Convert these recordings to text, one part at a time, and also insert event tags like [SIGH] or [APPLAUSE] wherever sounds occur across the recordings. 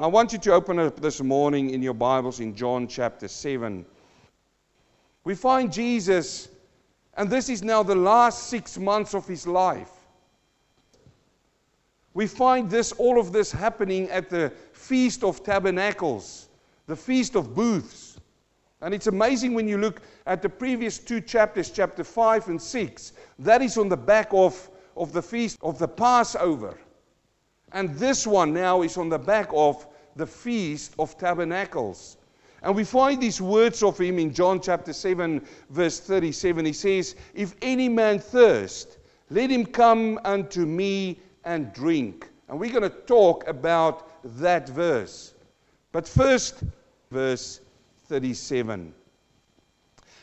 I want you to open up this morning in your Bibles in John chapter 7. We find Jesus, and this is now the last six months of his life. We find this, all of this happening at the Feast of Tabernacles, the Feast of Booths. And it's amazing when you look at the previous two chapters, chapter 5 and 6, that is on the back of, of the Feast of the Passover. And this one now is on the back of the Feast of Tabernacles. And we find these words of him in John chapter 7, verse 37. He says, If any man thirst, let him come unto me and drink. And we're going to talk about that verse. But first, verse 37.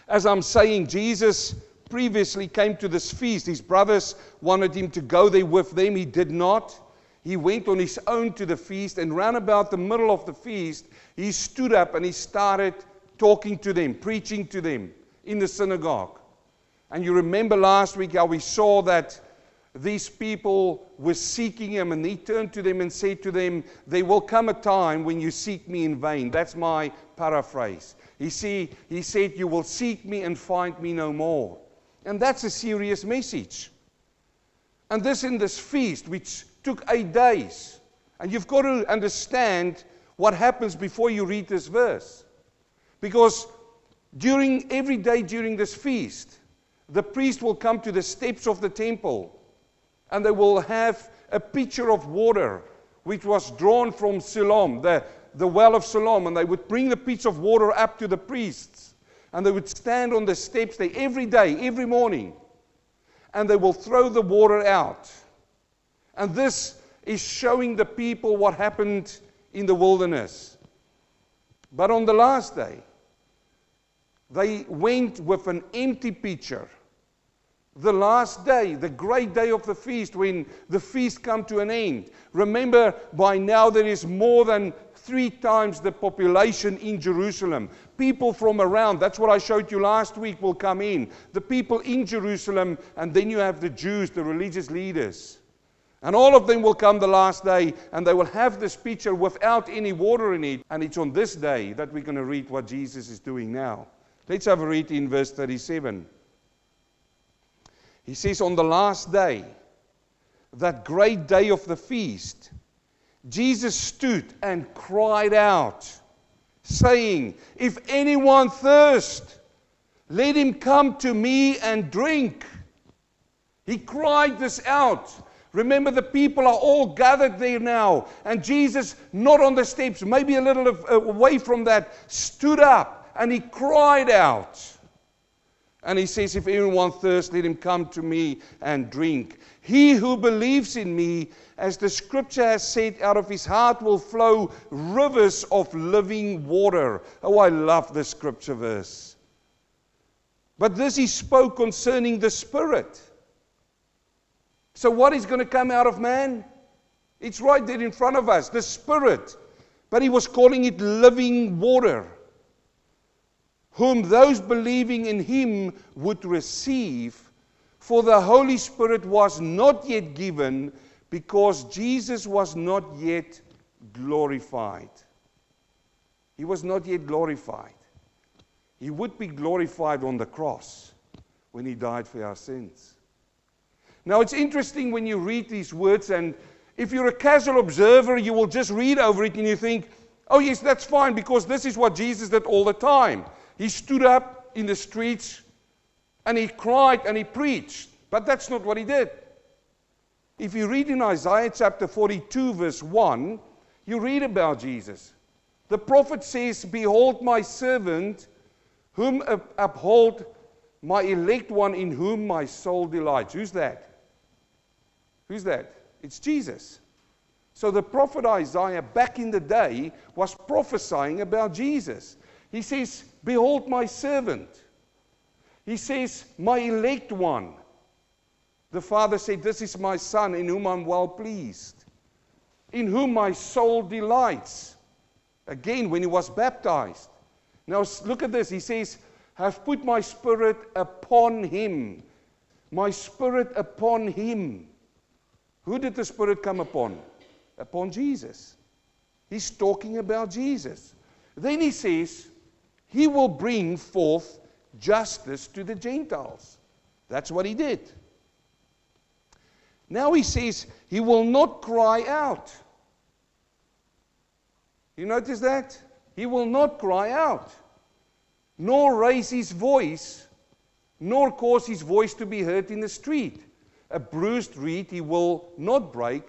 As I'm saying, Jesus previously came to this feast. His brothers wanted him to go there with them. He did not he went on his own to the feast, and round about the middle of the feast, he stood up and he started talking to them, preaching to them in the synagogue. And you remember last week how we saw that these people were seeking him, and he turned to them and said to them, There will come a time when you seek me in vain. That's my paraphrase. He, see, he said, You will seek me and find me no more. And that's a serious message. And this in this feast, which took eight days. And you've got to understand what happens before you read this verse. Because during every day during this feast, the priest will come to the steps of the temple and they will have a pitcher of water which was drawn from Siloam, the, the well of Siloam, and they would bring the pitcher of water up to the priests. And they would stand on the steps there every day, every morning, and they will throw the water out. And this is showing the people what happened in the wilderness. But on the last day, they went with an empty pitcher. The last day, the great day of the feast, when the feast come to an end. Remember, by now there is more than three times the population in Jerusalem. People from around, that's what I showed you last week, will come in. The people in Jerusalem, and then you have the Jews, the religious leaders. And all of them will come the last day and they will have this pitcher without any water in it. And it's on this day that we're going to read what Jesus is doing now. Let's have a read in verse 37. He says, On the last day, that great day of the feast, Jesus stood and cried out, saying, If anyone thirst, let him come to me and drink. He cried this out. Remember, the people are all gathered there now. And Jesus, not on the steps, maybe a little uh, away from that, stood up and he cried out. And he says, If anyone thirsts, let him come to me and drink. He who believes in me, as the scripture has said, out of his heart will flow rivers of living water. Oh, I love this scripture verse. But this he spoke concerning the Spirit. So, what is going to come out of man? It's right there in front of us the Spirit. But he was calling it living water, whom those believing in him would receive. For the Holy Spirit was not yet given because Jesus was not yet glorified. He was not yet glorified. He would be glorified on the cross when he died for our sins. Now, it's interesting when you read these words, and if you're a casual observer, you will just read over it and you think, oh, yes, that's fine, because this is what Jesus did all the time. He stood up in the streets and he cried and he preached. But that's not what he did. If you read in Isaiah chapter 42, verse 1, you read about Jesus. The prophet says, Behold, my servant, whom uphold my elect one, in whom my soul delights. Who's that? Who's that? It's Jesus. So the prophet Isaiah back in the day was prophesying about Jesus. He says, Behold my servant. He says, My elect one. The father said, This is my son in whom I'm well pleased, in whom my soul delights. Again, when he was baptized. Now look at this. He says, Have put my spirit upon him. My spirit upon him. Who did the Spirit come upon? Upon Jesus. He's talking about Jesus. Then he says, He will bring forth justice to the Gentiles. That's what he did. Now he says, He will not cry out. You notice that? He will not cry out, nor raise his voice, nor cause his voice to be heard in the street. A bruised reed he will not break,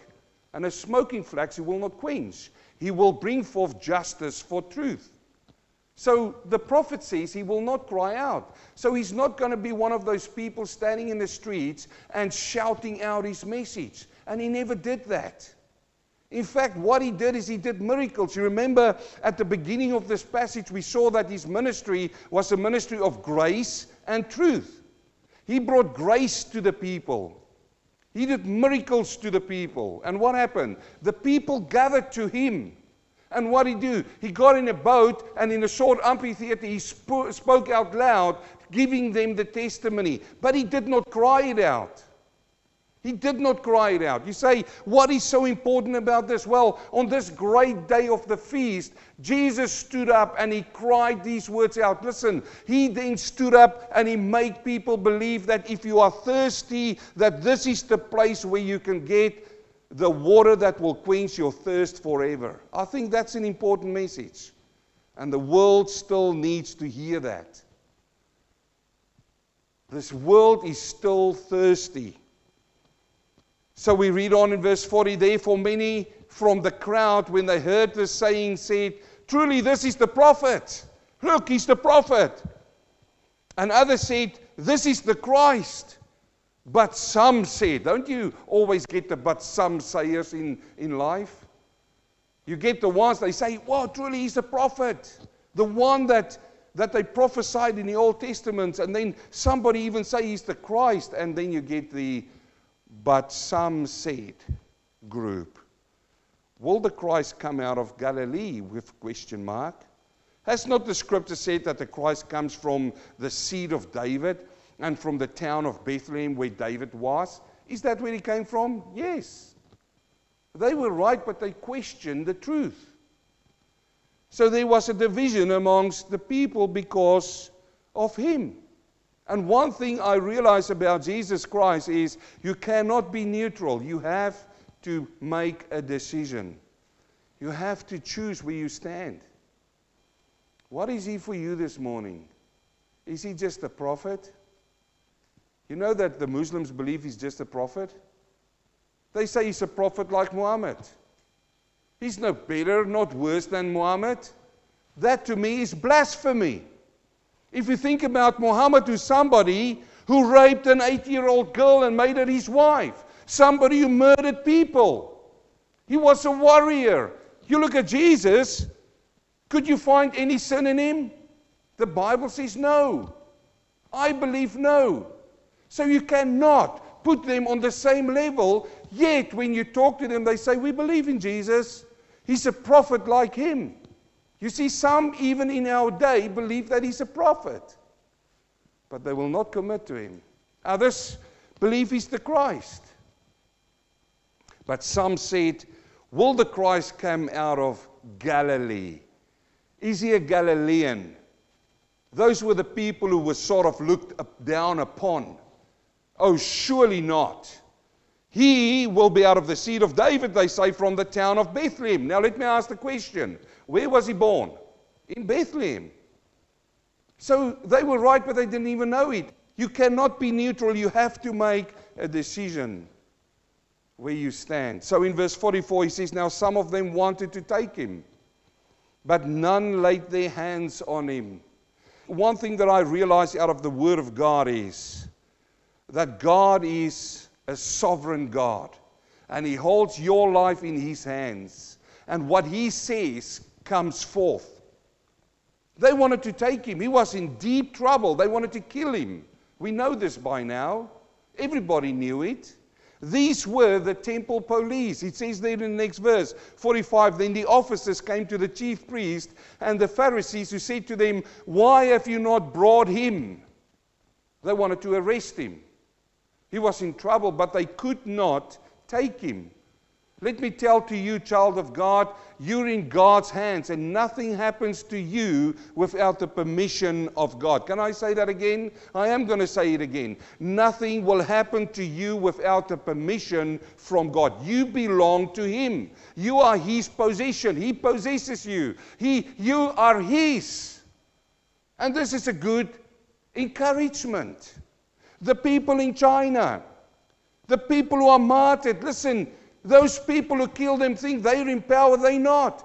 and a smoking flax he will not quench. He will bring forth justice for truth. So the prophet says he will not cry out. So he's not going to be one of those people standing in the streets and shouting out his message. And he never did that. In fact, what he did is he did miracles. You remember at the beginning of this passage, we saw that his ministry was a ministry of grace and truth. He brought grace to the people. He did miracles to the people. And what happened? The people gathered to him. And what did he do? He got in a boat and in a short amphitheater he sp- spoke out loud, giving them the testimony. But he did not cry it out. He did not cry it out. You say, what is so important about this? Well, on this great day of the feast, Jesus stood up and he cried these words out. Listen, he then stood up and he made people believe that if you are thirsty, that this is the place where you can get the water that will quench your thirst forever. I think that's an important message. And the world still needs to hear that. This world is still thirsty. So we read on in verse 40 Therefore, many from the crowd, when they heard this saying, said, Truly, this is the prophet. Look, he's the prophet. And others said, This is the Christ. But some said, don't you always get the but some sayers in, in life? You get the ones they say, well, truly he's a prophet. The one that, that they prophesied in the Old Testament. And then somebody even say he's the Christ. And then you get the but some said group. Will the Christ come out of Galilee? With question mark. Has not the scripture said that the Christ comes from the seed of David? and from the town of Bethlehem where David was. Is that where he came from? Yes. They were right, but they questioned the truth. So there was a division amongst the people because of him. And one thing I realize about Jesus Christ is you cannot be neutral. You have to make a decision. You have to choose where you stand. What is he for you this morning? Is he just a prophet? You know that the Muslims believe he's just a prophet? They say he's a prophet like Muhammad. He's no better, not worse than Muhammad. That to me is blasphemy. If you think about Muhammad, who's somebody who raped an eight year old girl and made her his wife, somebody who murdered people, he was a warrior. You look at Jesus, could you find any sin in him? The Bible says no. I believe no. So you cannot put them on the same level, yet when you talk to them, they say, We believe in Jesus. He's a prophet like him. You see, some even in our day believe that he's a prophet, but they will not commit to him. Others believe he's the Christ. But some said, Will the Christ come out of Galilee? Is he a Galilean? Those were the people who were sort of looked up, down upon. Oh, surely not. He will be out of the seed of David, they say, from the town of Bethlehem. Now, let me ask the question where was he born? In Bethlehem. So they were right, but they didn't even know it. You cannot be neutral. You have to make a decision where you stand. So in verse 44, he says, Now some of them wanted to take him, but none laid their hands on him. One thing that I realize out of the Word of God is that God is a sovereign God and He holds your life in His hands. And what He says comes forth. They wanted to take him. He was in deep trouble. They wanted to kill him. We know this by now. Everybody knew it. These were the temple police. It says there in the next verse, 45. Then the officers came to the chief priest and the Pharisees who said to them, Why have you not brought him? They wanted to arrest him. He was in trouble, but they could not take him. Let me tell to you, child of God, you're in God's hands, and nothing happens to you without the permission of God. Can I say that again? I am going to say it again. Nothing will happen to you without the permission from God. You belong to Him. You are His possession. He possesses you. He, you are His. And this is a good encouragement. The people in China, the people who are martyred, listen, those people who kill them think they're in power, they're not.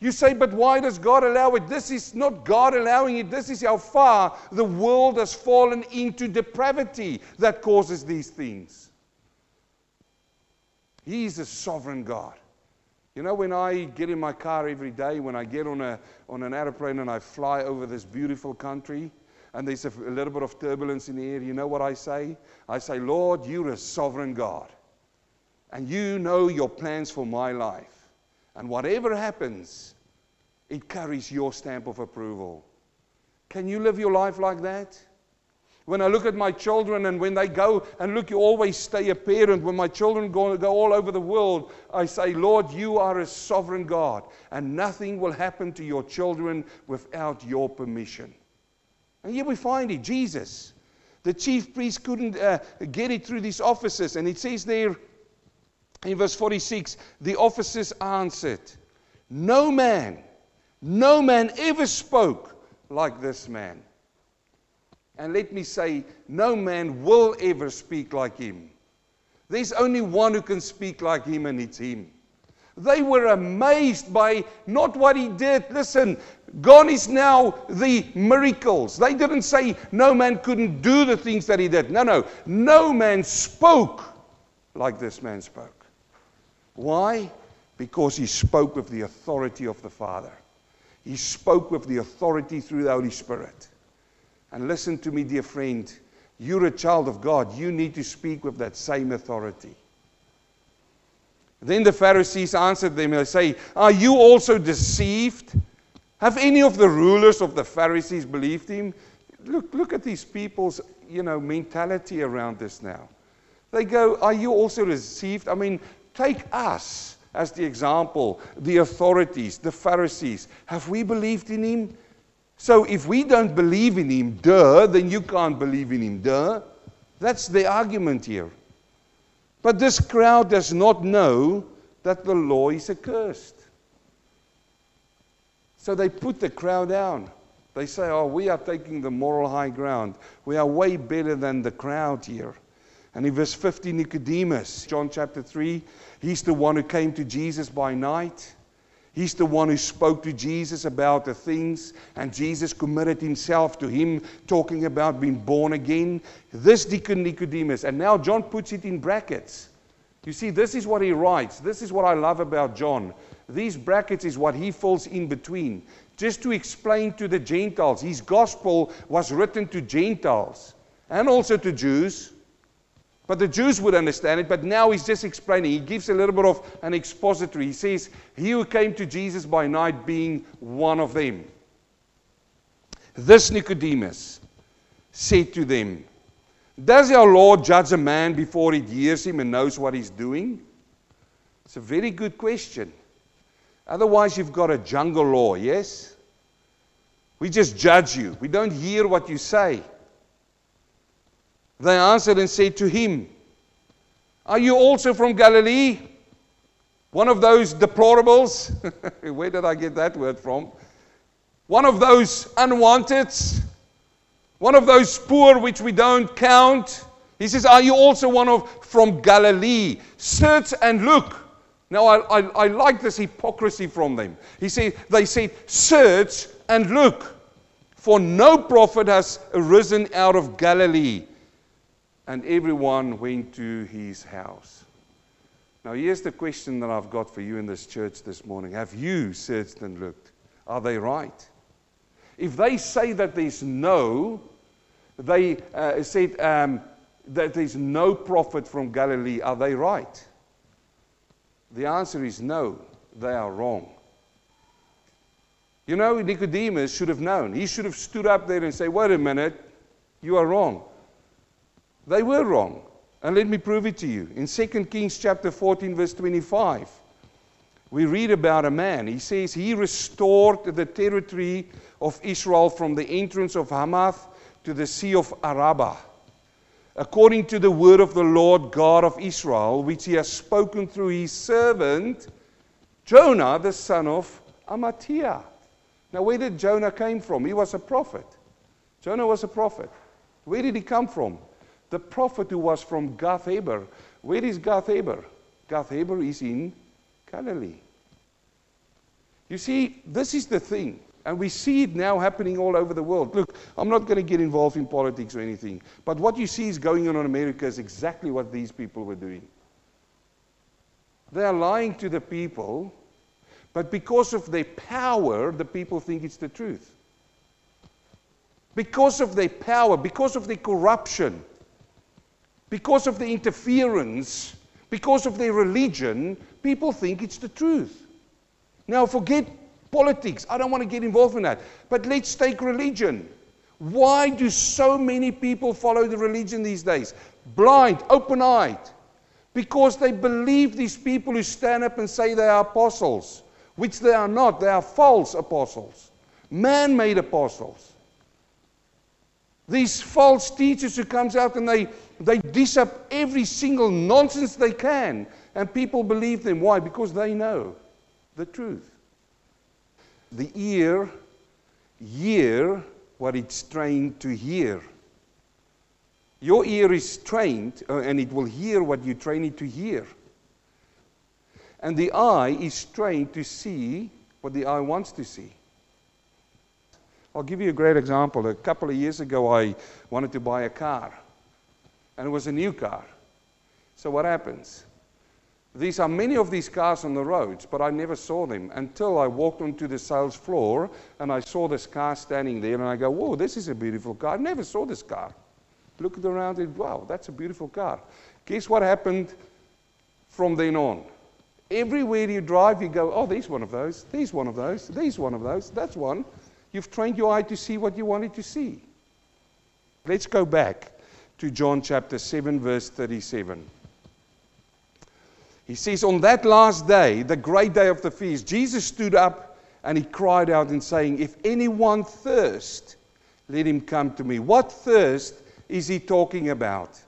You say, but why does God allow it? This is not God allowing it. This is how far the world has fallen into depravity that causes these things. He is a sovereign God. You know, when I get in my car every day, when I get on, a, on an airplane and I fly over this beautiful country, and there's a, a little bit of turbulence in the air, you know what I say? I say, Lord, you're a sovereign God. And you know your plans for my life. And whatever happens, it carries your stamp of approval. Can you live your life like that? When I look at my children and when they go, and look, you always stay a parent. When my children go, go all over the world, I say, Lord, you are a sovereign God, and nothing will happen to your children without your permission. And here we find it Jesus. The chief priest couldn't uh, get it through these officers. And it says there in verse 46 the officers answered, No man, no man ever spoke like this man. And let me say, no man will ever speak like him. There's only one who can speak like him, and it's him. They were amazed by not what he did. Listen, gone is now the miracles. They didn't say no man couldn't do the things that he did. No, no. No man spoke like this man spoke. Why? Because he spoke with the authority of the Father. He spoke with the authority through the Holy Spirit. And listen to me, dear friend. You're a child of God. You need to speak with that same authority. Then the Pharisees answered them and they say, Are you also deceived? Have any of the rulers of the Pharisees believed him? Look, look at these people's you know, mentality around this now. They go, Are you also deceived? I mean, take us as the example, the authorities, the Pharisees. Have we believed in him? So if we don't believe in him, duh, then you can't believe in him, duh. That's the argument here. But this crowd does not know that the law is accursed. So they put the crowd down. They say, Oh, we are taking the moral high ground. We are way better than the crowd here. And in verse 50, Nicodemus, John chapter 3, he's the one who came to Jesus by night. He's the one who spoke to Jesus about the things, and Jesus committed himself to him, talking about being born again. This deacon Nicodemus, and now John puts it in brackets. You see, this is what he writes. This is what I love about John. These brackets is what he falls in between, just to explain to the Gentiles. His gospel was written to Gentiles and also to Jews. But the Jews would understand it, but now he's just explaining. He gives a little bit of an expository. He says, He who came to Jesus by night being one of them. This Nicodemus said to them, Does our Lord judge a man before he hears him and knows what he's doing? It's a very good question. Otherwise, you've got a jungle law, yes? We just judge you, we don't hear what you say. They answered and said to him, Are you also from Galilee? One of those deplorables? [LAUGHS] Where did I get that word from? One of those unwanted? One of those poor which we don't count? He says, Are you also one of from Galilee? Search and look. Now, I, I, I like this hypocrisy from them. He said, They said, Search and look, for no prophet has arisen out of Galilee and everyone went to his house. Now, here's the question that I've got for you in this church this morning Have you searched and looked? Are they right? If they say that there's no, they uh, said um, that there's no prophet from Galilee, are they right? The answer is no, they are wrong. You know, Nicodemus should have known. He should have stood up there and say, Wait a minute, you are wrong. They were wrong. And let me prove it to you. In 2 Kings chapter 14, verse 25, we read about a man. He says, He restored the territory of Israel from the entrance of Hamath to the Sea of Arabah, according to the word of the Lord God of Israel, which he has spoken through his servant Jonah, the son of Amittai. Now, where did Jonah came from? He was a prophet. Jonah was a prophet. Where did he come from? The prophet who was from Gath Heber. Where is Gath Heber? Gath Heber is in Galilee. You see, this is the thing. And we see it now happening all over the world. Look, I'm not going to get involved in politics or anything. But what you see is going on in America is exactly what these people were doing. They are lying to the people, but because of their power, the people think it's the truth. Because of their power, because of their corruption, because of the interference, because of their religion, people think it's the truth. Now, forget politics. I don't want to get involved in that. But let's take religion. Why do so many people follow the religion these days? Blind, open eyed. Because they believe these people who stand up and say they are apostles, which they are not. They are false apostles, man made apostles. These false teachers who comes out and they, they dish up every single nonsense they can, and people believe them. Why? Because they know the truth. The ear hear what it's trained to hear. Your ear is trained uh, and it will hear what you train it to hear. And the eye is trained to see what the eye wants to see. I'll give you a great example. A couple of years ago, I wanted to buy a car, and it was a new car. So, what happens? These are many of these cars on the roads, but I never saw them until I walked onto the sales floor and I saw this car standing there, and I go, Whoa, this is a beautiful car. I never saw this car. Looked around and, wow, that's a beautiful car. Guess what happened from then on? Everywhere you drive, you go, Oh, there's one of those, there's one of those, there's one of those, that's one. You've trained your eye to see what you wanted to see. Let's go back to John chapter 7, verse 37. He says, On that last day, the great day of the feast, Jesus stood up and he cried out and saying, If anyone thirst, let him come to me. What thirst is he talking about?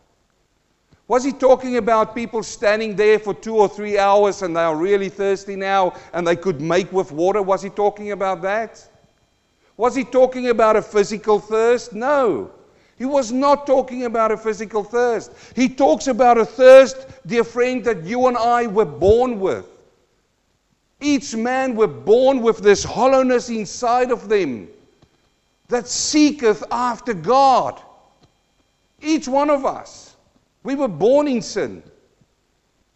Was he talking about people standing there for two or three hours and they are really thirsty now and they could make with water? Was he talking about that? Was he talking about a physical thirst? No. He was not talking about a physical thirst. He talks about a thirst, dear friend, that you and I were born with. Each man were born with this hollowness inside of them that seeketh after God. Each one of us. We were born in sin.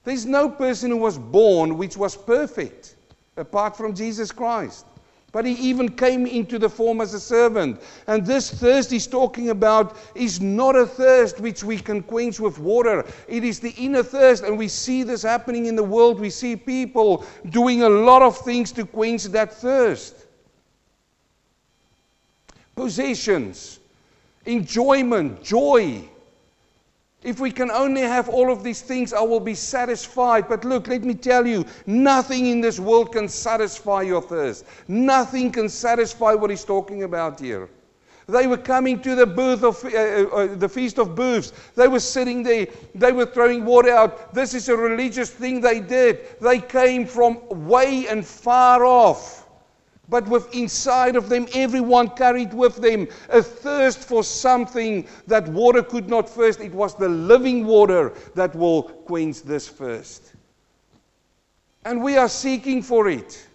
There's no person who was born which was perfect apart from Jesus Christ. But he even came into the form as a servant. And this thirst he's talking about is not a thirst which we can quench with water. It is the inner thirst. And we see this happening in the world. We see people doing a lot of things to quench that thirst possessions, enjoyment, joy, if we can only have all of these things, I will be satisfied. But look, let me tell you, nothing in this world can satisfy your thirst. Nothing can satisfy what he's talking about here. They were coming to the booth of uh, uh, uh, the feast of booths. They were sitting there. They were throwing water out. This is a religious thing they did. They came from way and far off. But with inside of them, everyone carried with them a thirst for something that water could not first. It was the living water that will quench this first. And we are seeking for it.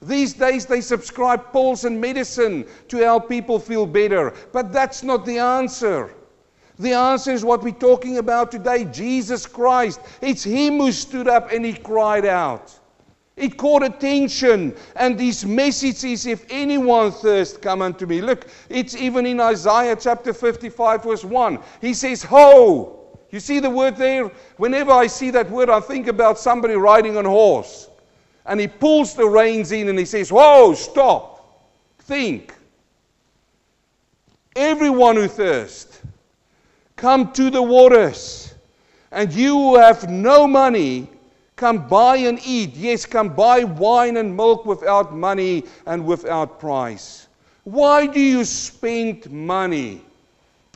These days, they subscribe pills and medicine to help people feel better. But that's not the answer. The answer is what we're talking about today Jesus Christ. It's Him who stood up and He cried out. It caught attention, and this message is if anyone thirst, come unto me. Look, it's even in Isaiah chapter 55, verse 1. He says, Ho! You see the word there? Whenever I see that word, I think about somebody riding on a horse. And he pulls the reins in and he says, Whoa, stop. Think. Everyone who thirst, come to the waters. And you who have no money, come buy and eat. Yes, come buy wine and milk without money and without price. Why do you spend money?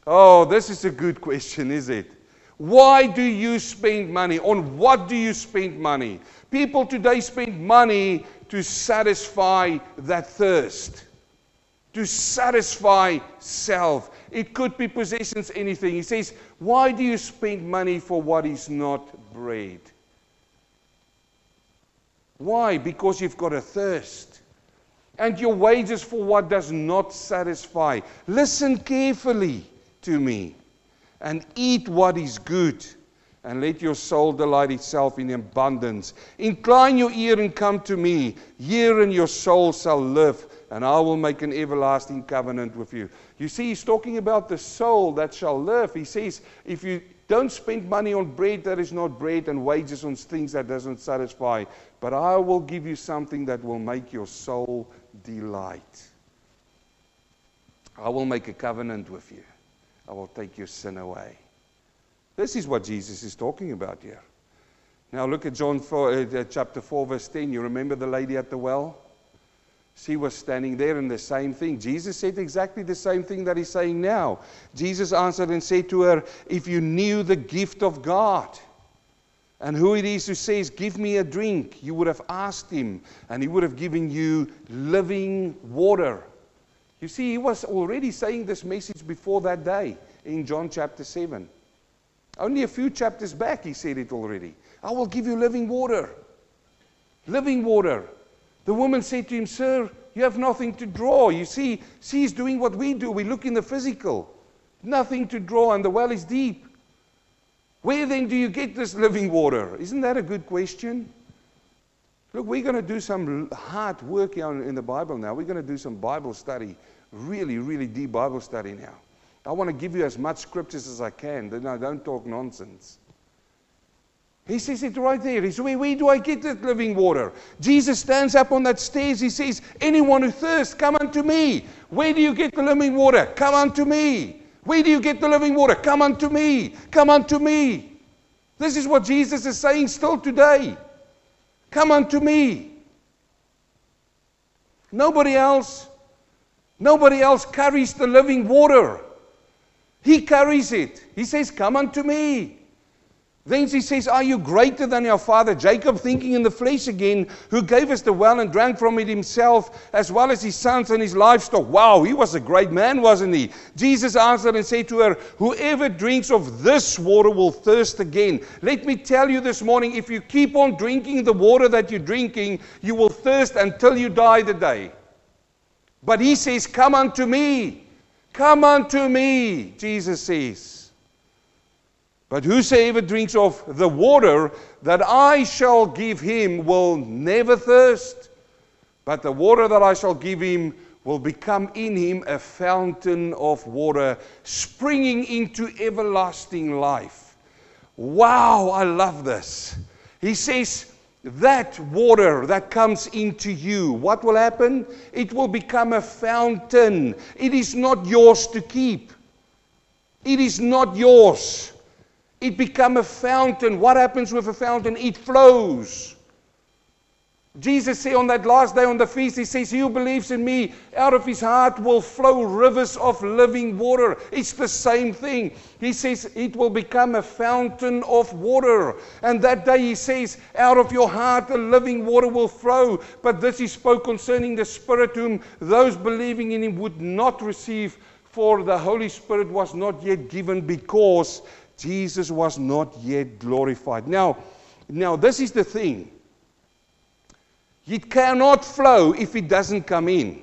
Oh, this is a good [LAUGHS] question, is it? Why do you spend money? On what do you spend money? People today spend money to satisfy that thirst, to satisfy self. It could be possessions, anything. He says, Why do you spend money for what is not bread? Why? Because you've got a thirst. And your wages for what does not satisfy. Listen carefully to me and eat what is good and let your soul delight itself in abundance. Incline your ear and come to me. Hear, and your soul shall live, and I will make an everlasting covenant with you. You see, he's talking about the soul that shall live. He says, if you don't spend money on bread that is not bread and wages on things that doesn't satisfy, but I will give you something that will make your soul delight. I will make a covenant with you. I will take your sin away. This is what Jesus is talking about here. Now look at John 4, uh, chapter 4, verse 10. You remember the lady at the well? She was standing there and the same thing. Jesus said exactly the same thing that he's saying now. Jesus answered and said to her, If you knew the gift of God and who it is who says, Give me a drink, you would have asked him and he would have given you living water. You see, he was already saying this message before that day in John chapter 7. Only a few chapters back, he said it already. I will give you living water. Living water. The woman said to him, Sir, you have nothing to draw. You see, she's doing what we do. We look in the physical. Nothing to draw, and the well is deep. Where then do you get this living water? Isn't that a good question? Look, we're going to do some hard work in the Bible now. We're going to do some Bible study, really, really deep Bible study now. I want to give you as much scriptures as I can. Then I don't talk nonsense. He says it right there. He says, where, do I get that living water? Jesus stands up on that stairs. He says, Anyone who thirsts, come unto me. Where do you get the living water? Come unto me. Where do you get the living water? Come unto me. Come unto me. This is what Jesus is saying still today. Come unto me. Nobody else. Nobody else carries the living water. He carries it. He says, Come unto me. Then he says, Are you greater than your father Jacob, thinking in the flesh again, who gave us the well and drank from it himself, as well as his sons and his livestock? Wow, he was a great man, wasn't he? Jesus answered and said to her, Whoever drinks of this water will thirst again. Let me tell you this morning if you keep on drinking the water that you're drinking, you will thirst until you die the day. But he says, Come unto me. Come unto me, Jesus says. But whosoever drinks of the water that I shall give him will never thirst, but the water that I shall give him will become in him a fountain of water springing into everlasting life. Wow, I love this. He says, that water that comes into you, what will happen? It will become a fountain. It is not yours to keep. It is not yours. It become a fountain. What happens with a fountain? It flows. Jesus said on that last day on the feast, He says, He who believes in me, out of his heart will flow rivers of living water. It's the same thing. He says, It will become a fountain of water. And that day, He says, Out of your heart the living water will flow. But this He spoke concerning the Spirit, whom those believing in Him would not receive, for the Holy Spirit was not yet given because Jesus was not yet glorified. Now, now this is the thing. It cannot flow if it doesn't come in.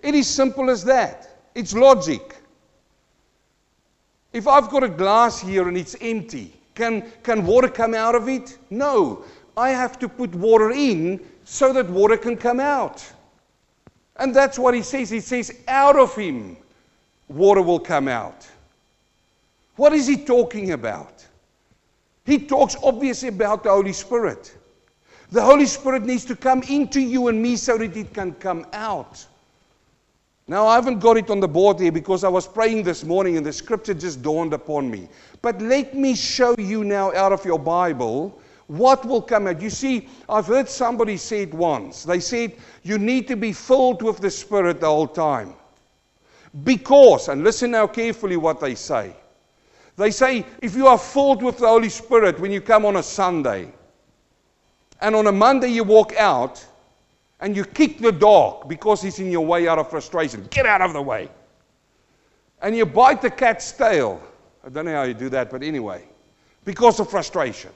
It is simple as that. It's logic. If I've got a glass here and it's empty, can, can water come out of it? No. I have to put water in so that water can come out. And that's what he says. He says, out of him, water will come out. What is he talking about? He talks obviously about the Holy Spirit. The Holy Spirit needs to come into you and me so that it can come out. Now, I haven't got it on the board here because I was praying this morning and the scripture just dawned upon me. But let me show you now out of your Bible what will come out. You see, I've heard somebody say it once. They said, You need to be filled with the Spirit the whole time. Because, and listen now carefully what they say. They say, if you are filled with the Holy Spirit when you come on a Sunday, and on a Monday you walk out, and you kick the dog because he's in your way out of frustration. Get out of the way. And you bite the cat's tail. I don't know how you do that, but anyway, because of frustration.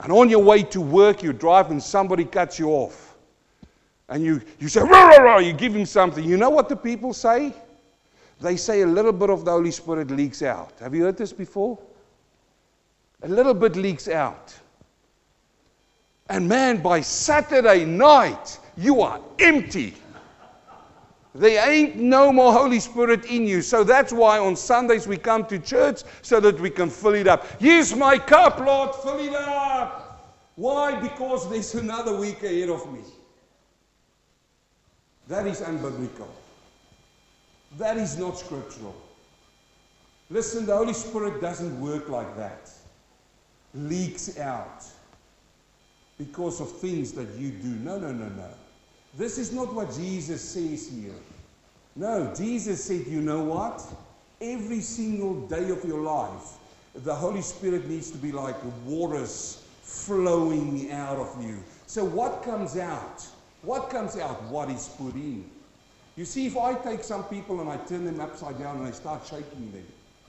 And on your way to work, you drive and somebody cuts you off. And you, you say, rah, rah, rah, you give him something. You know what the people say? They say a little bit of the Holy Spirit leaks out. Have you heard this before? A little bit leaks out. And man, by Saturday night, you are empty. There ain't no more Holy Spirit in you. So that's why on Sundays we come to church so that we can fill it up. Here's my cup, Lord, fill it up. Why? Because there's another week ahead of me. That is unbiblical. That is not scriptural. Listen, the Holy Spirit doesn't work like that. Leaks out because of things that you do. No, no, no, no. This is not what Jesus says here. No, Jesus said, you know what? Every single day of your life, the Holy Spirit needs to be like waters flowing out of you. So, what comes out? What comes out? What is put in. You see, if I take some people and I turn them upside down and I start shaking them,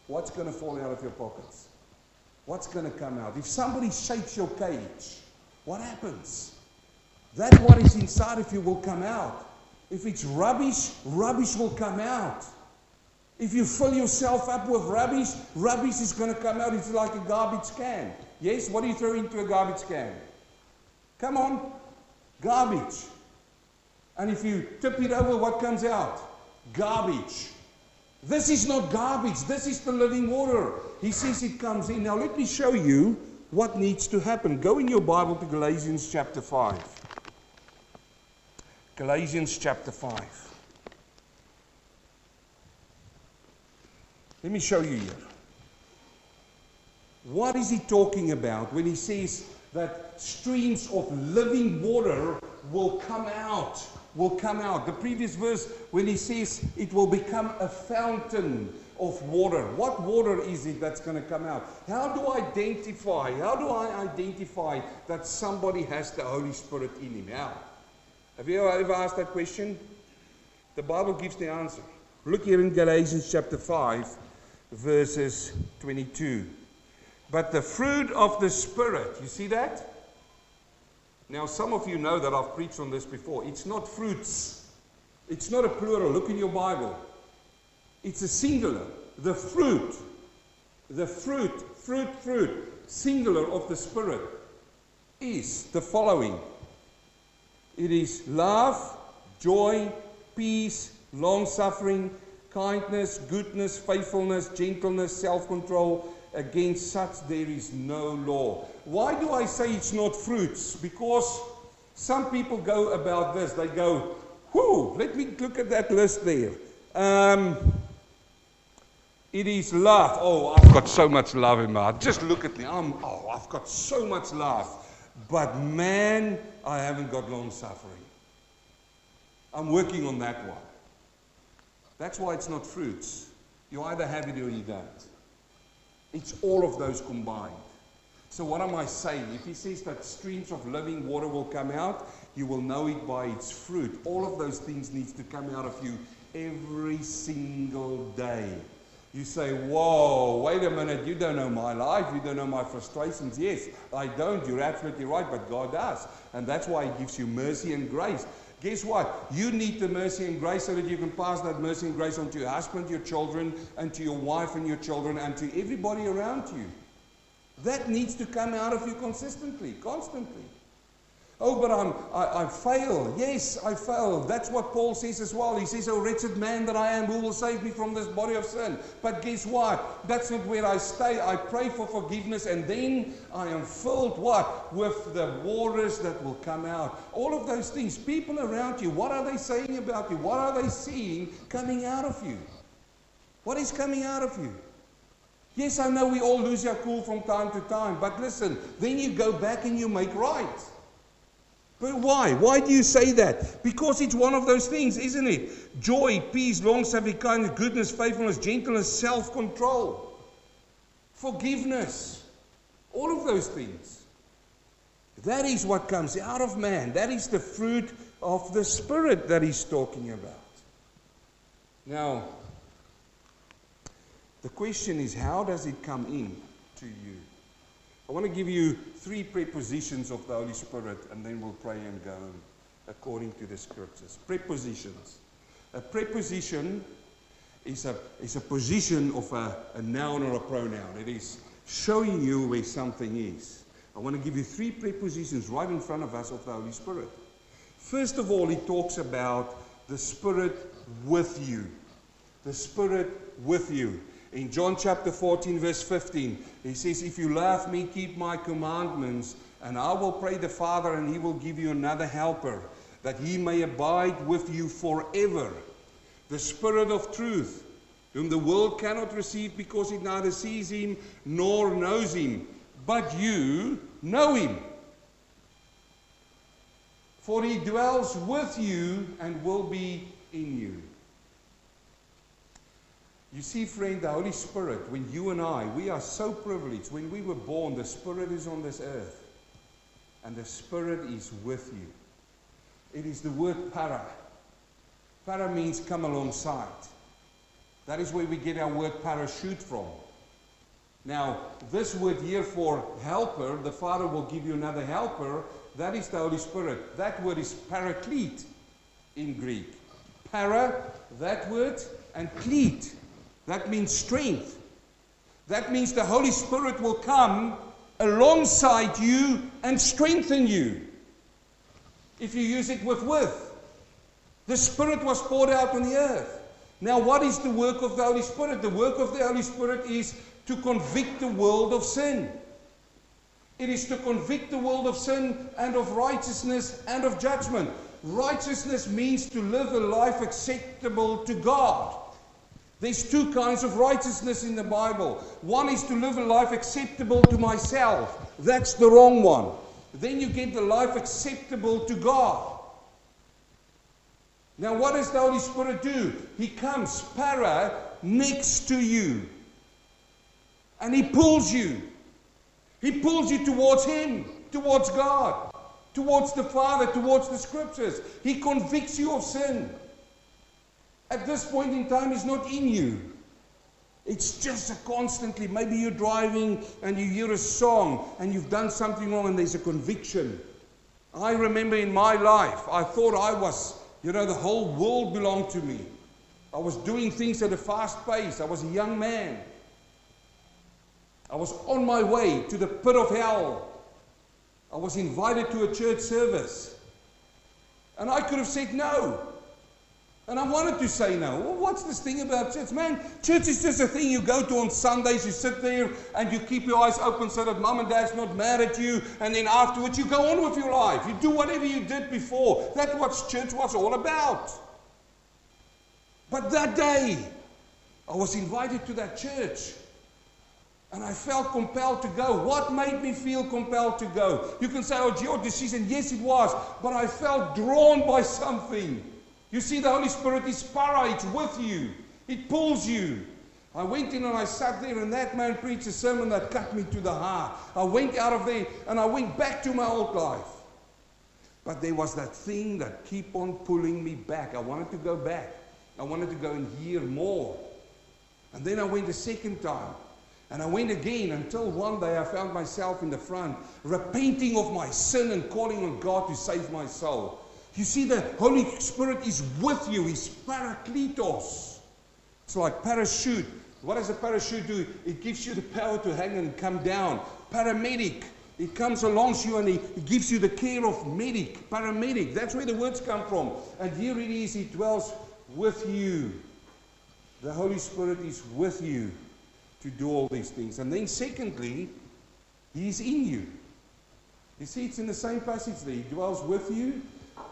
what's going to fall out of your pockets? What's going to come out? If somebody shakes your cage, what happens? That what is inside of you will come out. If it's rubbish, rubbish will come out. If you fill yourself up with rubbish, rubbish is going to come out. It's like a garbage can. Yes, what do you throw into a garbage can? Come on, garbage. And if you tip it over, what comes out? Garbage. This is not garbage. This is the living water. He says it comes in. Now, let me show you what needs to happen. Go in your Bible to Galatians chapter 5. Galatians chapter 5. Let me show you here. What is he talking about when he says that streams of living water will come out? Will come out. The previous verse, when he says it will become a fountain of water. What water is it that's going to come out? How do I identify? How do I identify that somebody has the Holy Spirit in him? How? Have you ever asked that question? The Bible gives the answer. Look here in Galatians chapter 5, verses 22. But the fruit of the Spirit, you see that? Now, some of you know that I've preached on this before. It's not fruits, it's not a plural. Look in your Bible. It's a singular. The fruit, the fruit, fruit, fruit, singular of the Spirit is the following it is love, joy, peace, long suffering, kindness, goodness, faithfulness, gentleness, self control. Against such there is no law. Why do I say it's not fruits? Because some people go about this. They go, whoo, let me look at that list there. Um, it is love. Oh, I've got so much love in my heart. Just look at me. I'm, oh, I've got so much love. But man, I haven't got long suffering. I'm working on that one. That's why it's not fruits. You either have it or you don't. It's all of those combined. So, what am I saying? If he says that streams of living water will come out, you will know it by its fruit. All of those things needs to come out of you every single day. You say, Whoa, wait a minute, you don't know my life, you don't know my frustrations. Yes, I don't, you're absolutely right, but God does. And that's why He gives you mercy and grace. Guess what? You need the mercy and grace so that you can pass that mercy and grace on to your husband, your children, and to your wife and your children, and to everybody around you. That needs to come out of you consistently, constantly. Oh, but I'm, I, I fail. Yes, I fail. That's what Paul says as well. He says, Oh, wretched man that I am, who will save me from this body of sin? But guess what? That's not where I stay. I pray for forgiveness, and then I am filled what? With the waters that will come out. All of those things. People around you, what are they saying about you? What are they seeing coming out of you? What is coming out of you? Yes, I know we all lose our cool from time to time, but listen, then you go back and you make right. But why? Why do you say that? Because it's one of those things, isn't it? Joy, peace, long suffering, kindness, goodness, faithfulness, gentleness, self control, forgiveness. All of those things. That is what comes out of man. That is the fruit of the Spirit that he's talking about. Now, the question is how does it come in to you? I want to give you three prepositions of the Holy Spirit, and then we'll pray and go according to the scriptures. Prepositions. A preposition is a, is a position of a, a noun or a pronoun. It is showing you where something is. I want to give you three prepositions right in front of us of the Holy Spirit. First of all, he talks about the Spirit with you. The Spirit with you. In John chapter 14, verse 15, he says, If you love me, keep my commandments, and I will pray the Father, and he will give you another helper, that he may abide with you forever. The Spirit of truth, whom the world cannot receive because it neither sees him nor knows him. But you know him. For he dwells with you and will be in you. You see, friend, the Holy Spirit, when you and I, we are so privileged. When we were born, the Spirit is on this earth. And the Spirit is with you. It is the word para. Para means come alongside. That is where we get our word parachute from. Now, this word here for helper, the Father will give you another helper. That is the Holy Spirit. That word is paraclete in Greek. Para, that word, and cleat that means strength. That means the Holy Spirit will come alongside you and strengthen you. If you use it with with. The Spirit was poured out on the earth. Now, what is the work of the Holy Spirit? The work of the Holy Spirit is to convict the world of sin. It is to convict the world of sin and of righteousness and of judgment. Righteousness means to live a life acceptable to God. There's two kinds of righteousness in the Bible. One is to live a life acceptable to myself. That's the wrong one. Then you get the life acceptable to God. Now, what does the Holy Spirit do? He comes, para, next to you. And He pulls you. He pulls you towards Him, towards God, towards the Father, towards the Scriptures. He convicts you of sin at this point in time is not in you. It's just a constantly, maybe you're driving and you hear a song and you've done something wrong and there's a conviction. I remember in my life, I thought I was, you know, the whole world belonged to me. I was doing things at a fast pace. I was a young man. I was on my way to the pit of hell. I was invited to a church service. And I could have said no. And I wanted to say now, Well, what's this thing about church? Man, church is just a thing you go to on Sundays, you sit there and you keep your eyes open so that mom and dad's not mad at you, and then afterwards you go on with your life. You do whatever you did before. That's what church was all about. But that day, I was invited to that church. And I felt compelled to go. What made me feel compelled to go? You can say, oh, it's your decision. Yes, it was. But I felt drawn by something. You see, the Holy Spirit is para, it's with you, it pulls you. I went in and I sat there, and that man preached a sermon that cut me to the heart. I went out of there and I went back to my old life. But there was that thing that kept on pulling me back. I wanted to go back. I wanted to go and hear more. And then I went a second time. And I went again until one day I found myself in the front, repenting of my sin and calling on God to save my soul. You see, the Holy Spirit is with you. He's parakletos. It's like parachute. What does a parachute do? It gives you the power to hang and come down. Paramedic. He comes along to you and he gives you the care of medic, paramedic. That's where the words come from. And here it is, He dwells with you. The Holy Spirit is with you to do all these things. And then, secondly, He's in you. You see, it's in the same passage there. He dwells with you.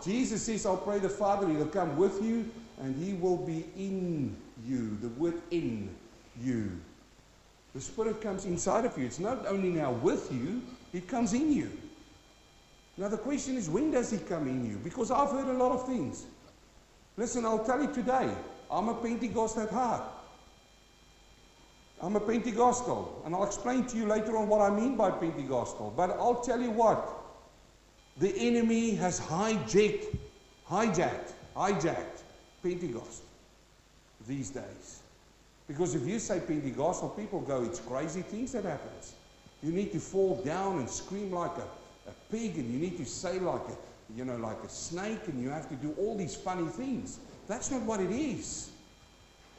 Jesus says, I'll pray the Father, He'll come with you, and He will be in you. The word in you. The Spirit comes inside of you. It's not only now with you, it comes in you. Now, the question is, when does He come in you? Because I've heard a lot of things. Listen, I'll tell you today, I'm a Pentecostal at heart. I'm a Pentecostal, and I'll explain to you later on what I mean by Pentecostal. But I'll tell you what, the enemy has hijacked, hijacked, hijacked Pentecost these days. Because if you say Pentecostal, people go, it's crazy things that happens. You need to fall down and scream like a, a pig, and you need to say like a, you know, like a snake, and you have to do all these funny things. That's not what it is.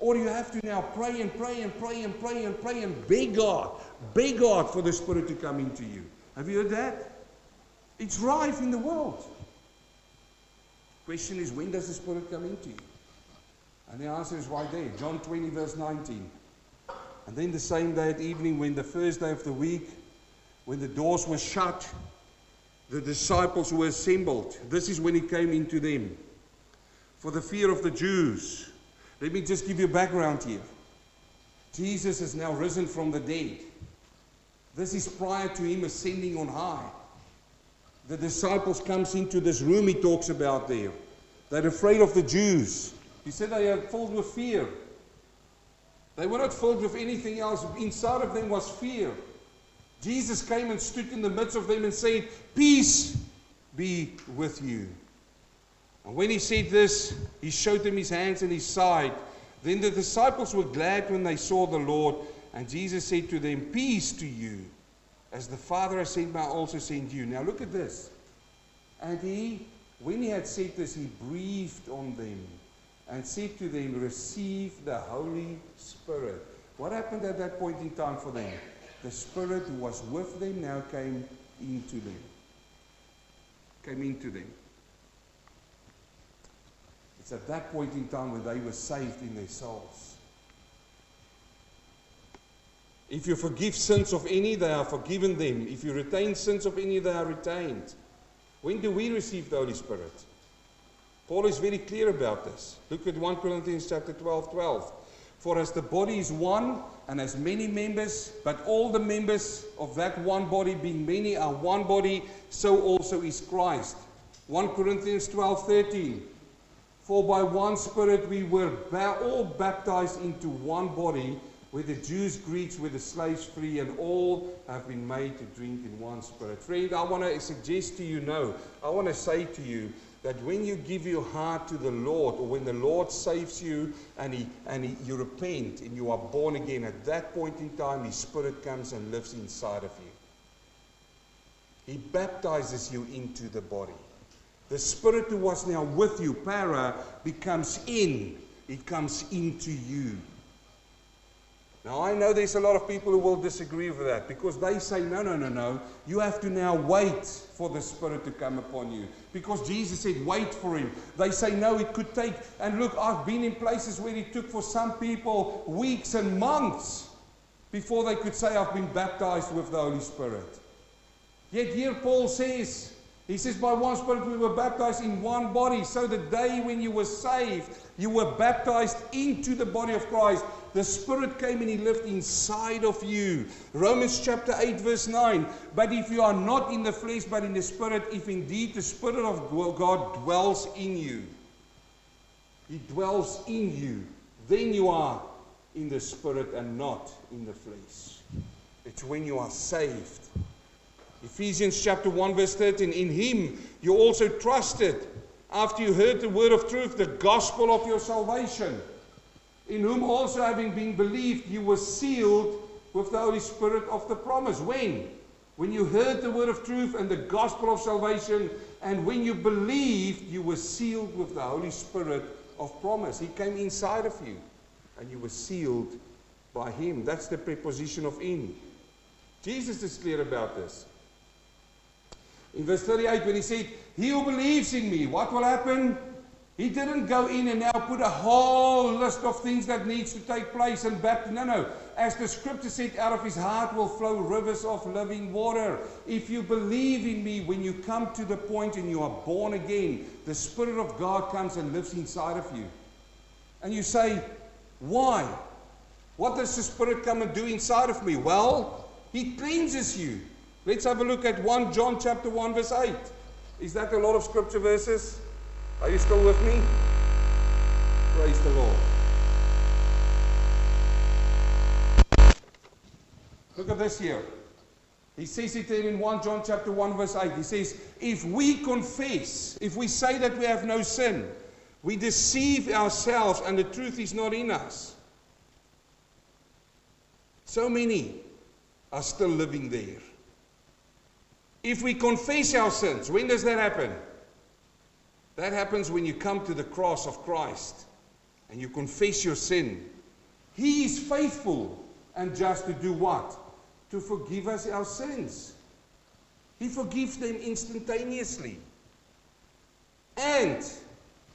Or you have to now pray and pray and pray and pray and pray and beg God, beg God for the Spirit to come into you. Have you heard that? It's rife in the world. Question is, when does the Spirit come into you? And the answer is right there, John 20, verse 19. And then the same day at evening, when the first day of the week, when the doors were shut, the disciples were assembled. This is when he came into them. For the fear of the Jews. Let me just give you a background here. Jesus has now risen from the dead. This is prior to him ascending on high. The disciples comes into this room he talks about there. They're afraid of the Jews. He said they are filled with fear. They were not filled with anything else. Inside of them was fear. Jesus came and stood in the midst of them and said, Peace be with you. And when he said this, he showed them his hands and his side. Then the disciples were glad when they saw the Lord. And Jesus said to them, Peace to you. As the Father has sent me, I also send you. Now look at this. And he, when he had said this, he breathed on them and said to them, Receive the Holy Spirit. What happened at that point in time for them? The Spirit who was with them now came into them. Came into them. It's at that point in time when they were saved in their souls. If you forgive sins of any, they are forgiven them. If you retain sins of any, they are retained. When do we receive the Holy Spirit? Paul is very clear about this. Look at 1 Corinthians chapter 12, 12. For as the body is one and has many members, but all the members of that one body being many are one body, so also is Christ. 1 Corinthians 12, 13. For by one Spirit we were all baptized into one body, where the Jews, Greeks, where the slaves free, and all have been made to drink in one Spirit. Friend, I want to suggest to you, no, I want to say to you that when you give your heart to the Lord, or when the Lord saves you and, he, and he, you repent and you are born again, at that point in time, His Spirit comes and lives inside of you. He baptizes you into the body. The Spirit who was now with you, para, becomes in. It comes into you. Now, I know there's a lot of people who will disagree with that because they say, no, no, no, no. You have to now wait for the Spirit to come upon you. Because Jesus said, wait for Him. They say, no, it could take. And look, I've been in places where it took for some people weeks and months before they could say, I've been baptized with the Holy Spirit. Yet here Paul says, he says, by one Spirit we were baptized in one body. So the day when you were saved, you were baptized into the body of Christ the Spirit came and He lived inside of you. Romans chapter 8, verse 9. But if you are not in the flesh, but in the Spirit, if indeed the Spirit of God dwells in you, He dwells in you, then you are in the Spirit and not in the flesh. It's when you are saved. Ephesians chapter 1, verse 13. In Him you also trusted after you heard the word of truth, the gospel of your salvation in whom also having been believed, you were sealed with the Holy Spirit of the promise. When? When you heard the word of truth and the gospel of salvation, and when you believed, you were sealed with the Holy Spirit of promise. He came inside of you, and you were sealed by Him. That's the preposition of in. Jesus is clear about this. In verse 38, when he said, He who believes in me, what will happen? He didn't go in and now put a whole list of things that needs to take place and baptism. No, no. As the scripture said, out of his heart will flow rivers of living water. If you believe in me, when you come to the point and you are born again, the Spirit of God comes and lives inside of you. And you say, Why? What does the Spirit come and do inside of me? Well, He cleanses you. Let's have a look at 1 John chapter 1, verse 8. Is that a lot of scripture verses? Are you still with me? Praise the Lord. Look at this here. He says it in 1 John chapter 1 verse 8. He says, if we confess, if we say that we have no sin, we deceive ourselves and the truth is not in us. So many are still living there. If we confess our sins, when does that happen? That happens when you come to the cross of Christ and you confess your sin. He is faithful and just to do what? To forgive us our sins. He forgives them instantaneously. And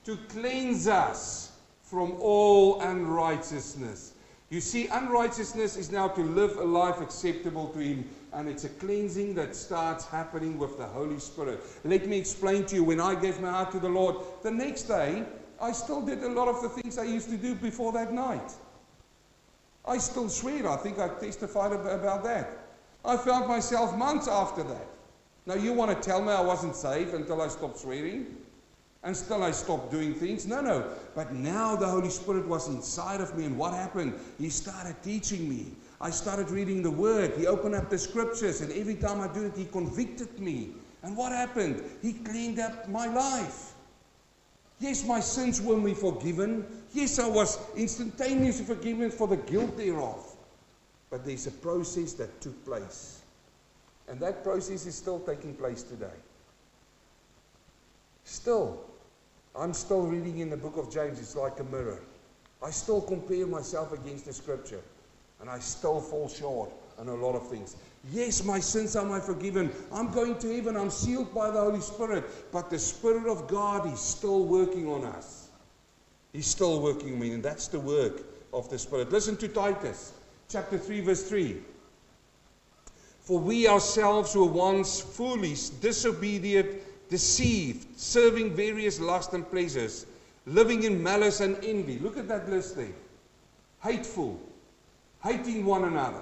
to cleanse us from all unrighteousness. You see, unrighteousness is now to live a life acceptable to Him and it's a cleansing that starts happening with the Holy Spirit. Let me explain to you when I gave my heart to the Lord, the next day, I still did a lot of the things I used to do before that night. I still swear. I think I testified about that. I found myself months after that. Now, you want to tell me I wasn't saved until I stopped swearing? And still I stopped doing things? No, no. But now the Holy Spirit was inside of me, and what happened? He started teaching me. I started reading the Word. He opened up the Scriptures, and every time I do it, He convicted me. And what happened? He cleaned up my life. Yes, my sins were me forgiven. Yes, I was instantaneously forgiven for the guilt thereof. But there's a process that took place. And that process is still taking place today. Still, I'm still reading in the book of James. It's like a mirror. I still compare myself against the scripture. And I still fall short on a lot of things. Yes, my sins are my forgiven. I'm going to heaven. I'm sealed by the Holy Spirit. But the Spirit of God is still working on us. He's still working on me. And that's the work of the Spirit. Listen to Titus chapter 3, verse 3. For we ourselves were once foolish, disobedient, deceived, serving various lusts and pleasures, living in malice and envy. Look at that list there. Hateful, hating one another.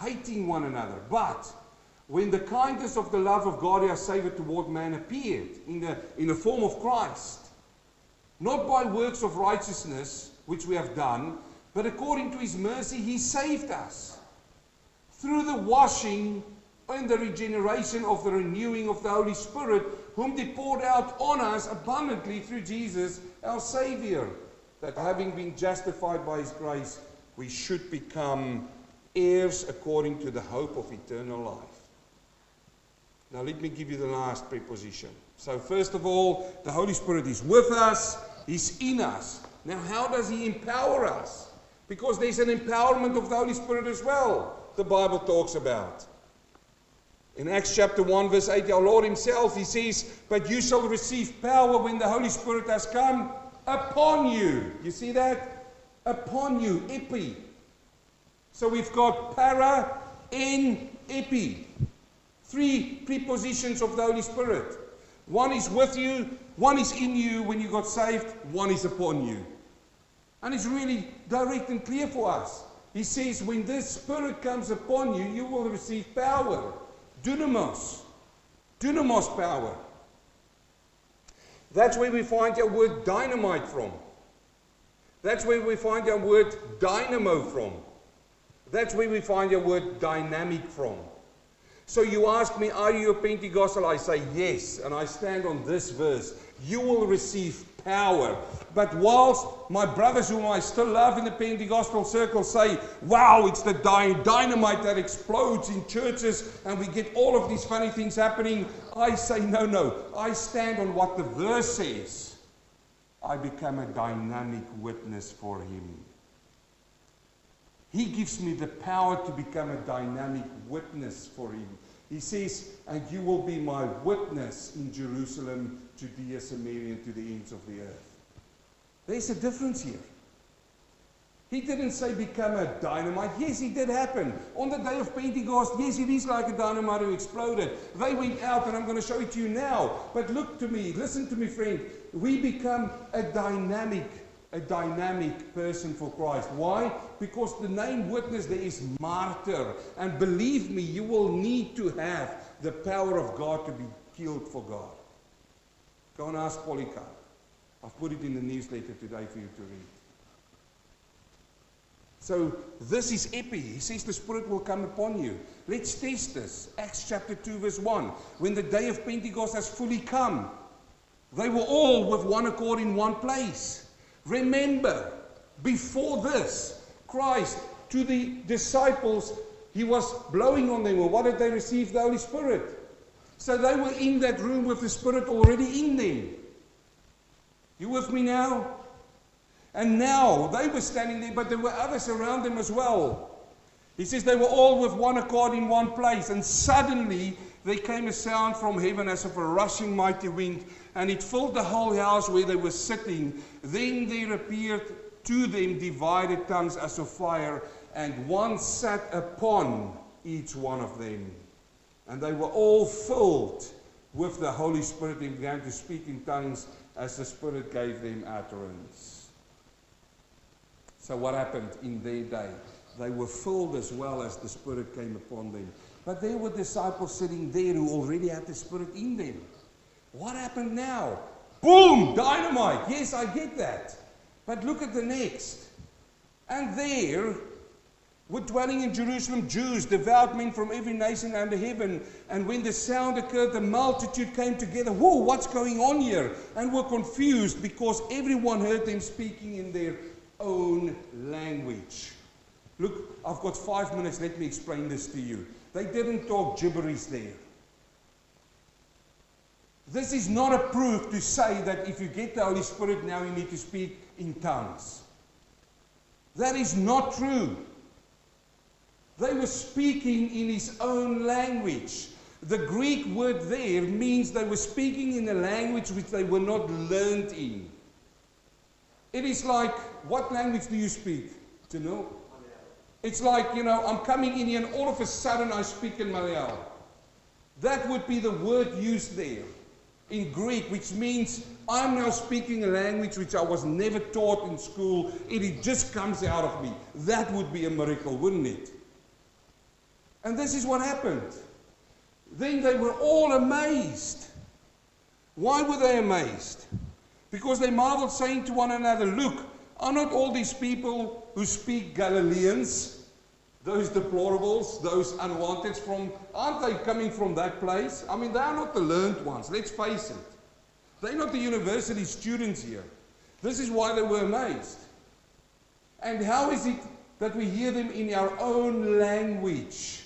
Hating one another. But when the kindness of the love of God our Savior toward man appeared in the, in the form of Christ, not by works of righteousness which we have done, but according to his mercy, he saved us through the washing and the regeneration of the renewing of the Holy Spirit, whom he poured out on us abundantly through Jesus, our Savior, that having been justified by his grace, we should become heirs according to the hope of eternal life. Now, let me give you the last preposition. So, first of all, the Holy Spirit is with us, He's in us. Now, how does He empower us? Because there's an empowerment of the Holy Spirit as well, the Bible talks about. In Acts chapter 1, verse 8, our Lord Himself, He says, But you shall receive power when the Holy Spirit has come upon you. You see that? Upon you, epi. So we've got para, en, epi. Three prepositions of the Holy Spirit. One is with you, one is in you when you got saved, one is upon you. And it's really direct and clear for us. He says, when this Spirit comes upon you, you will receive power. Dunamis. Dunamis power. That's where we find our word dynamite from. That's where we find our word dynamo from. That's where we find our word dynamic from. So you ask me, are you a Pentecostal? I say yes, and I stand on this verse. You will receive power. But whilst my brothers, whom I still love in the Pentecostal circle, say, wow, it's the dynamite that explodes in churches and we get all of these funny things happening, I say, no, no. I stand on what the verse says. I become a dynamic witness for Him. He gives me the power to become a dynamic witness for Him. He says, And you will be my witness in Jerusalem, Judea, Samaria, and to the ends of the earth. There's a difference here. He didn't say become a dynamite. Yes, it did happen. On the day of Pentecost, yes, it is like a dynamite who exploded. They went out, and I'm going to show it to you now. But look to me, listen to me, friend. We become a dynamic, a dynamic person for Christ. Why? Because the name witness there is martyr. And believe me, you will need to have the power of God to be killed for God. Go and ask Polycarp. I've put it in the newsletter today for you to read. So this is epi. He says the Spirit will come upon you. Let's test this. Acts chapter 2, verse 1. When the day of Pentecost has fully come, they were all with one accord in one place. Remember, before this, Christ to the disciples, he was blowing on them. Well, what did they receive? The Holy Spirit. So they were in that room with the Spirit already in them. You with me now? And now they were standing there, but there were others around them as well. He says they were all with one accord in one place, and suddenly there came a sound from heaven as of a rushing mighty wind, and it filled the whole house where they were sitting. Then there appeared to them divided tongues as of fire, and one sat upon each one of them. And they were all filled with the Holy Spirit and began to speak in tongues as the Spirit gave them utterance. So, what happened in their day? They were filled as well as the Spirit came upon them. But there were disciples sitting there who already had the Spirit in them. What happened now? Boom! Dynamite! Yes, I get that. But look at the next. And there were dwelling in Jerusalem Jews, devout men from every nation under heaven. And when the sound occurred, the multitude came together. Whoa, what's going on here? And were confused because everyone heard them speaking in their own language. Look, I've got five minutes. Let me explain this to you. They didn't talk gibberish there. This is not a proof to say that if you get the Holy Spirit now, you need to speak in tongues. That is not true. They were speaking in his own language. The Greek word there means they were speaking in a language which they were not learned in. It is like, what language do you speak? To know? It's like, you know, I'm coming in here and all of a sudden I speak in Malayalam. That would be the word used there in Greek, which means I'm now speaking a language which I was never taught in school. It, it just comes out of me. That would be a miracle, wouldn't it? And this is what happened. Then they were all amazed. Why were they amazed? Because they marveled, saying to one another, Look, are not all these people who speak Galileans, those deplorables, those unwanted from, aren't they coming from that place? I mean, they are not the learned ones, let's face it. They're not the university students here. This is why they were amazed. And how is it that we hear them in our own language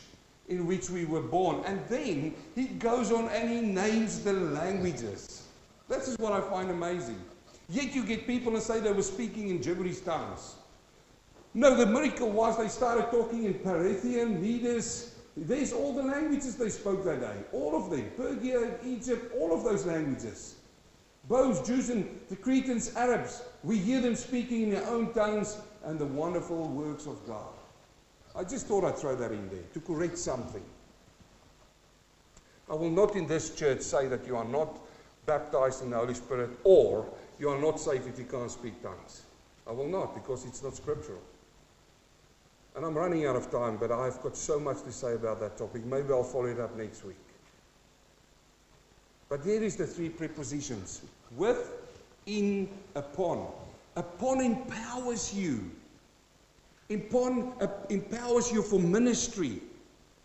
in which we were born? And then he goes on and he names the languages. This is what I find amazing. Yet you get people and say they were speaking in gibberish tongues. No, the miracle was they started talking in Parthian, Medes. There's all the languages they spoke that day. All of them. Persia, Egypt, all of those languages. Both Jews and the Cretans, Arabs. We hear them speaking in their own tongues and the wonderful works of God. I just thought I'd throw that in there to correct something. I will not in this church say that you are not baptized in the Holy Spirit, or you are not safe if you can't speak tongues. I will not, because it's not scriptural. And I'm running out of time, but I've got so much to say about that topic. Maybe I'll follow it up next week. But here is the three prepositions with, in, upon. Upon empowers you. Upon uh, empowers you for ministry.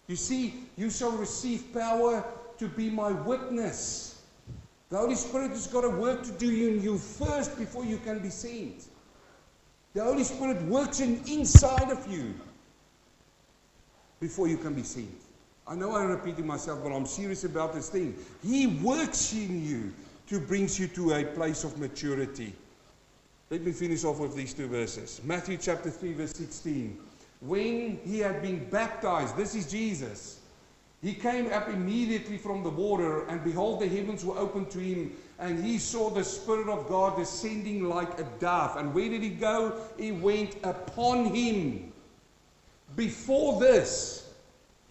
You see, you shall receive power to be my witness. The Holy Spirit has got a work to do in you first before you can be sent. The Holy Spirit works in inside of you before you can be sent. I know I'm repeating myself, but I'm serious about this thing. He works in you to bring you to a place of maturity. Let me finish off with these two verses. Matthew chapter 3, verse 16. When he had been baptized, this is Jesus. He came up immediately from the water, and behold, the heavens were opened to him, and he saw the Spirit of God descending like a dove. And where did he go? He went upon him. Before this,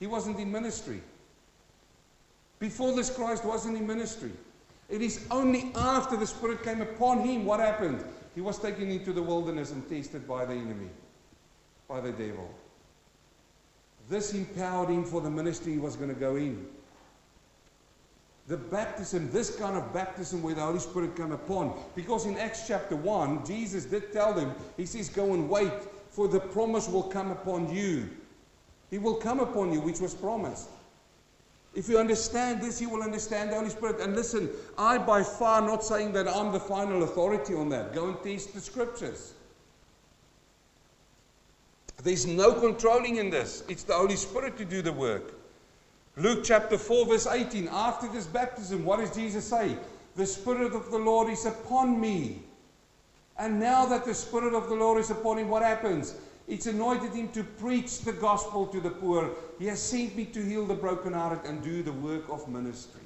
he wasn't in ministry. Before this, Christ wasn't in ministry. It is only after the Spirit came upon him what happened. He was taken into the wilderness and tested by the enemy, by the devil. This empowered him for the ministry he was going to go in. The baptism, this kind of baptism where the Holy Spirit came upon. Because in Acts chapter 1, Jesus did tell them, He says, Go and wait, for the promise will come upon you. He will come upon you, which was promised. If you understand this, you will understand the Holy Spirit. And listen, I by far not saying that I'm the final authority on that. Go and teach the scriptures. There's no controlling in this. It's the Holy Spirit to do the work. Luke chapter 4, verse 18. After this baptism, what does Jesus say? The Spirit of the Lord is upon me. And now that the Spirit of the Lord is upon him, what happens? It's anointed him to preach the gospel to the poor. He has sent me to heal the brokenhearted and do the work of ministry.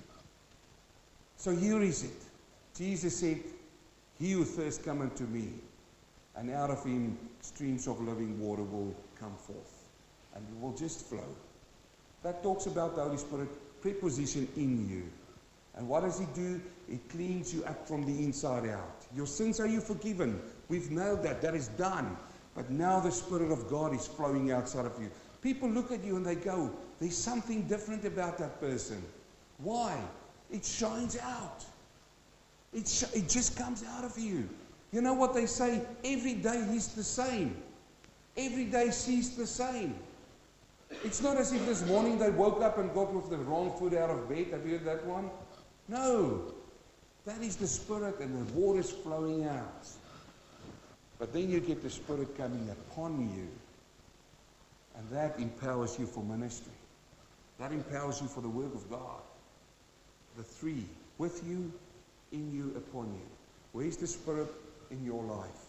So here is it. Jesus said, He who thirsts, come unto me, and out of him streams of living water will come forth. And it will just flow. That talks about the Holy Spirit preposition in you. And what does he do? He cleans you up from the inside out. Your sins are you forgiven. We've nailed that. That is done. But now the Spirit of God is flowing outside of you. People look at you and they go, There's something different about that person. Why? It shines out. It, sh- it just comes out of you. You know what they say? Every day he's the same. Every day she's the same. It's not as if this morning they woke up and got with the wrong foot out of bed. Have you heard that one? No. That is the Spirit and the water's flowing out. But then you get the Spirit coming upon you. And that empowers you for ministry. That empowers you for the work of God. The three with you, in you, upon you. Where's the Spirit in your life?